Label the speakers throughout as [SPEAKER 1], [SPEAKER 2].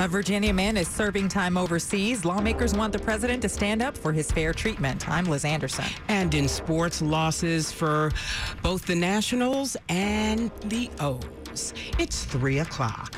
[SPEAKER 1] A Virginia man is serving time overseas. Lawmakers want the president to stand up for his fair treatment. I'm Liz Anderson.
[SPEAKER 2] And in sports, losses for both the Nationals and the O's. It's 3 o'clock.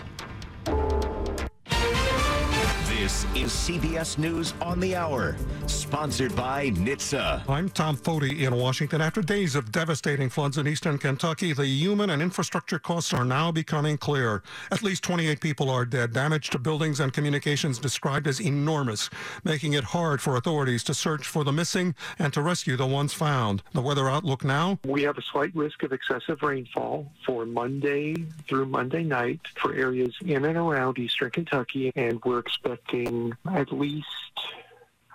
[SPEAKER 3] This is CBS News on the Hour, sponsored by NHTSA.
[SPEAKER 4] I'm Tom Foty in Washington. After days of devastating floods in eastern Kentucky, the human and infrastructure costs are now becoming clear. At least 28 people are dead. Damage to buildings and communications described as enormous, making it hard for authorities to search for the missing and to rescue the ones found. The weather outlook now?
[SPEAKER 5] We have a slight risk of excessive rainfall for Monday through Monday night for areas in and around eastern Kentucky, and we're expecting at least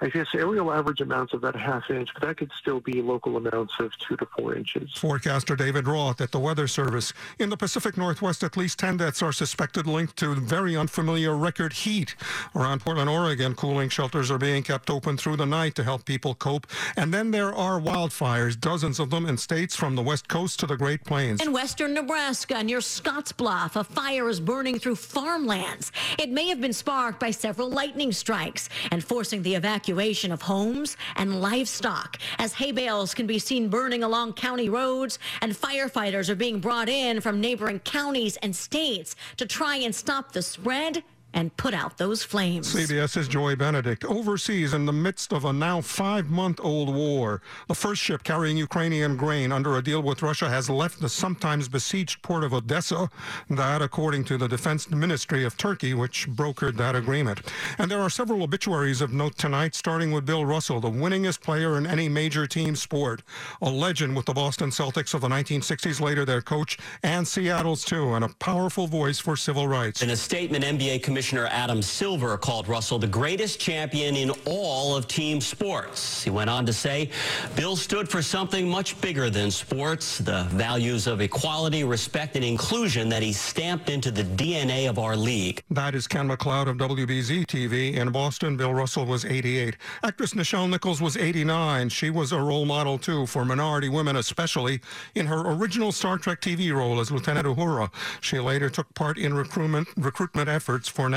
[SPEAKER 5] I guess aerial average amounts of about a half inch, but that could still be local amounts of two to four inches.
[SPEAKER 4] Forecaster David Roth at the Weather Service. In the Pacific Northwest, at least 10 deaths are suspected linked to very unfamiliar record heat. Around Portland, Oregon, cooling shelters are being kept open through the night to help people cope. And then there are wildfires, dozens of them in states from the West Coast to the Great Plains.
[SPEAKER 6] In western Nebraska, near Scottsbluff, a fire is burning through farmlands. It may have been sparked by several lightning strikes and forcing the evacuation evacuation of homes and livestock. As hay bales can be seen burning along county roads and firefighters are being brought in from neighboring counties and states to try and stop the spread and put out those flames.
[SPEAKER 4] CBS's Joy Benedict. Overseas, in the midst of a now five month old war, the first ship carrying Ukrainian grain under a deal with Russia has left the sometimes besieged port of Odessa. That, according to the Defense Ministry of Turkey, which brokered that agreement. And there are several obituaries of note tonight, starting with Bill Russell, the winningest player in any major team sport. A legend with the Boston Celtics of the 1960s, later their coach, and Seattle's too, and a powerful voice for civil rights.
[SPEAKER 7] In a statement, NBA Commissioner Commissioner Adam Silver called Russell the greatest champion in all of team sports. He went on to say, Bill stood for something much bigger than sports, the values of equality, respect, and inclusion that he stamped into the DNA of our league.
[SPEAKER 4] That is Ken MacLeod of WBZ TV. In Boston, Bill Russell was 88. Actress Nichelle Nichols was 89. She was a role model, too, for minority women, especially in her original Star Trek TV role as Lieutenant Uhura. She later took part in recruitment, recruitment efforts for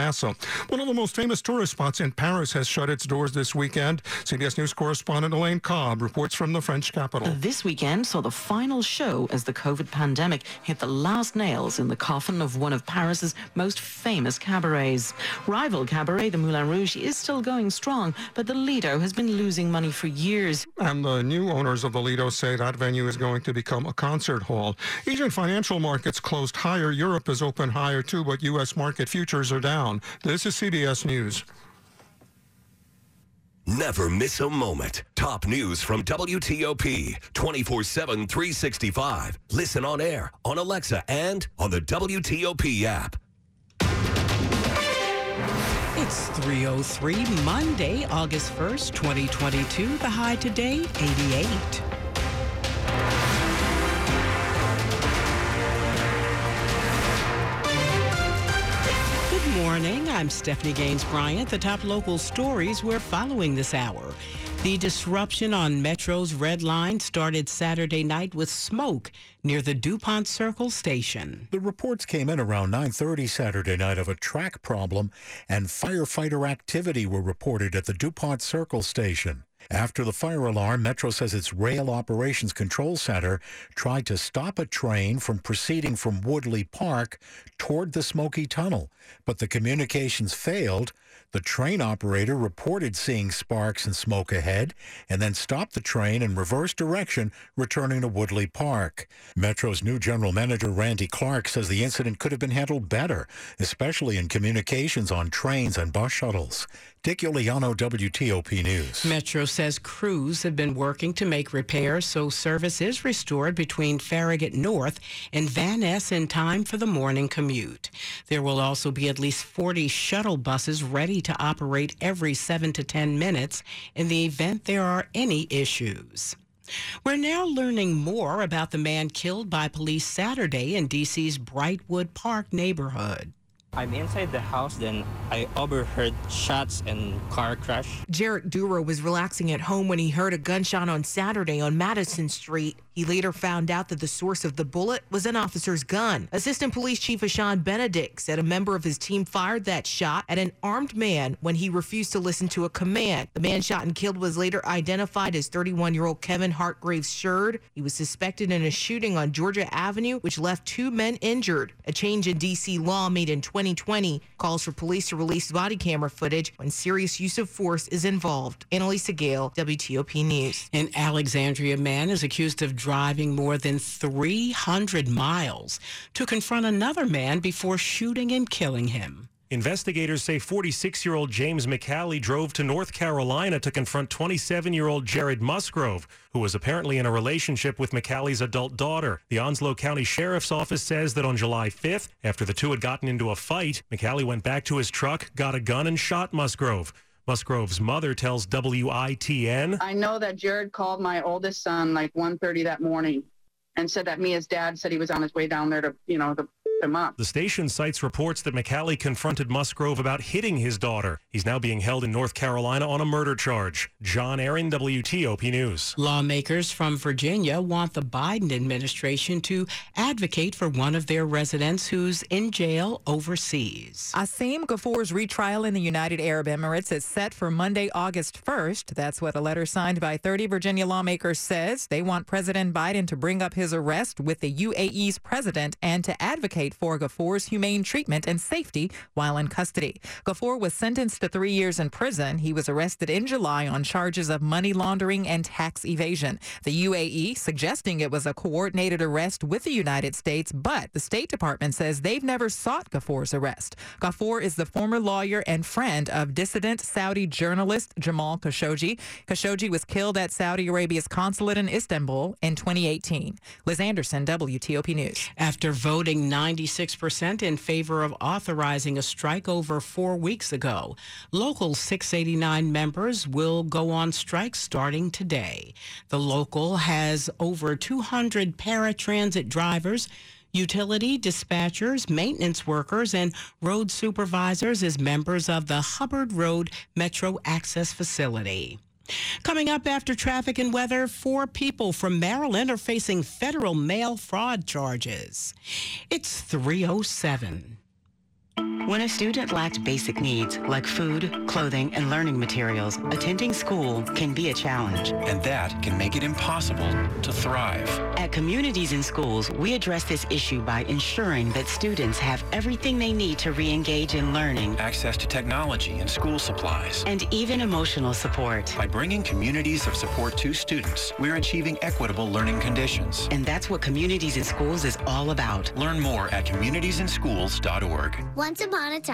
[SPEAKER 4] One of the most famous tourist spots in Paris has shut its doors this weekend. CBS News correspondent Elaine Cobbe reports from the French capital.
[SPEAKER 8] This weekend saw the final show as the COVID pandemic hit the last nails in the coffin of one of Paris's most famous cabarets. Rival cabaret, the Moulin Rouge, is still going strong, but the Lido has been losing money for years.
[SPEAKER 4] And the new owners of the Lido say that venue is going to become a concert hall. Asian financial markets closed higher. Europe is open higher too, but U.S. market futures are down down. This is CBS News.
[SPEAKER 3] Never miss a moment. Top news from WTOP 24 7, 365. Listen on air, on Alexa, and on the WTOP app.
[SPEAKER 2] It's 303 Monday, August 1st, 2022. The high today, 88. Morning. I'm Stephanie Gaines Bryant. The top local stories we're following this hour. The disruption on Metro's Red Line started Saturday night with smoke near the DuPont Circle station.
[SPEAKER 9] The reports came in around 9:30 Saturday night of a track problem and firefighter activity were reported at the DuPont Circle station. After the fire alarm, Metro says its Rail Operations Control Center tried to stop a train from proceeding from Woodley Park toward the Smoky Tunnel, but the communications failed. The train operator reported seeing sparks and smoke ahead and then stopped the train in reverse direction, returning to Woodley Park. Metro's new general manager, Randy Clarke, says the incident could have been handled better, especially in communications on trains and bus shuttles. Dick Uliano, WTOP News.
[SPEAKER 2] Metro says crews have been working to make repairs so service is restored between Farragut North and Van Ness in time for the morning commute. There will also be at least 40 shuttle buses ready to operate every 7 to 10 minutes in the event there are any issues. We're now learning more about the man killed by police Saturday in D.C.'s Brightwood Park neighborhood.
[SPEAKER 10] I'm inside the house, then I overheard shots and car crash.
[SPEAKER 11] Jarek Duro was relaxing at home when he heard a gunshot on Saturday on Madison Street. He later found out that the source of the bullet was an officer's gun. Assistant Police Chief Ashan Benedict said a member of his team fired that shot at an armed man when he refused to listen to a command. The man shot and killed was later identified as 31 year old Kevin Hartgraves Sherd. He was suspected in a shooting on Georgia Avenue, which left two men injured. A change in D.C. law made in 2020 calls for police to release body camera footage when serious use of force is involved. Annalisa Gale, WTOP News.
[SPEAKER 2] An Alexandria man is accused of driving more than 300 miles to confront another man before shooting and killing him.
[SPEAKER 12] Investigators say 46 year old James McCallie drove to North Carolina to confront 27 year old Jared Musgrove, who was apparently in a relationship with McCallie's adult daughter. The Onslow County Sheriff's Office says that on July 5th, after the two had gotten into a fight, McCallie went back to his truck, got a gun, and shot Musgrove. Musgrove's mother tells WITN.
[SPEAKER 13] I know that Jared called my oldest son like 1.30 that morning and said that Mia's dad said he was on his way down there to, you know, to him up.
[SPEAKER 12] The station cites reports that McCallie confronted Musgrove about hitting his daughter. He's now being held in North Carolina on a murder charge. John Aaron, WTOP News.
[SPEAKER 2] Lawmakers from Virginia want the Biden administration to advocate for one of their residents who's in jail overseas.
[SPEAKER 1] Asim Ghafoor's retrial in the United Arab Emirates is set for Monday, August 1st. That's what a letter signed by 30 Virginia lawmakers says. They want President Biden to bring up his arrest with the UAE's president and to advocate for Ghafoor's humane treatment and safety while in custody. Ghafoor was sentenced to three years in prison. He was arrested in July on charges of money laundering and tax evasion. The UAE suggesting it was a coordinated arrest with the United States, but the State Department says they've never sought Ghafoor's arrest. Ghafoor is the former lawyer and friend of dissident Saudi journalist Jamal Khashoggi. Khashoggi was killed at Saudi Arabia's consulate in Istanbul in 2018. Liz Anderson, WTOP News.
[SPEAKER 2] After voting 96% in favor of authorizing a strike over four weeks ago. Local 689 members will go on strike starting today. The local has over 200 paratransit drivers utility dispatchers, maintenance workers, and road supervisors as members of the Hubbard Road Metro Access Facility. Coming up after traffic and weather, four people from Maryland are facing federal mail fraud charges. It's 307.
[SPEAKER 14] When a student lacks basic needs like food, clothing, and learning materials, attending school can be a challenge.
[SPEAKER 15] And that can make it impossible to thrive.
[SPEAKER 14] At Communities in Schools, we address this issue by ensuring that students have everything they need to re-engage in learning,
[SPEAKER 15] access to technology and school supplies,
[SPEAKER 14] and even emotional support.
[SPEAKER 15] By bringing communities of support to students, we're achieving equitable learning conditions.
[SPEAKER 14] And that's what Communities in Schools is all about.
[SPEAKER 15] Learn more at communitiesinschools.org.
[SPEAKER 16] Once upon a time.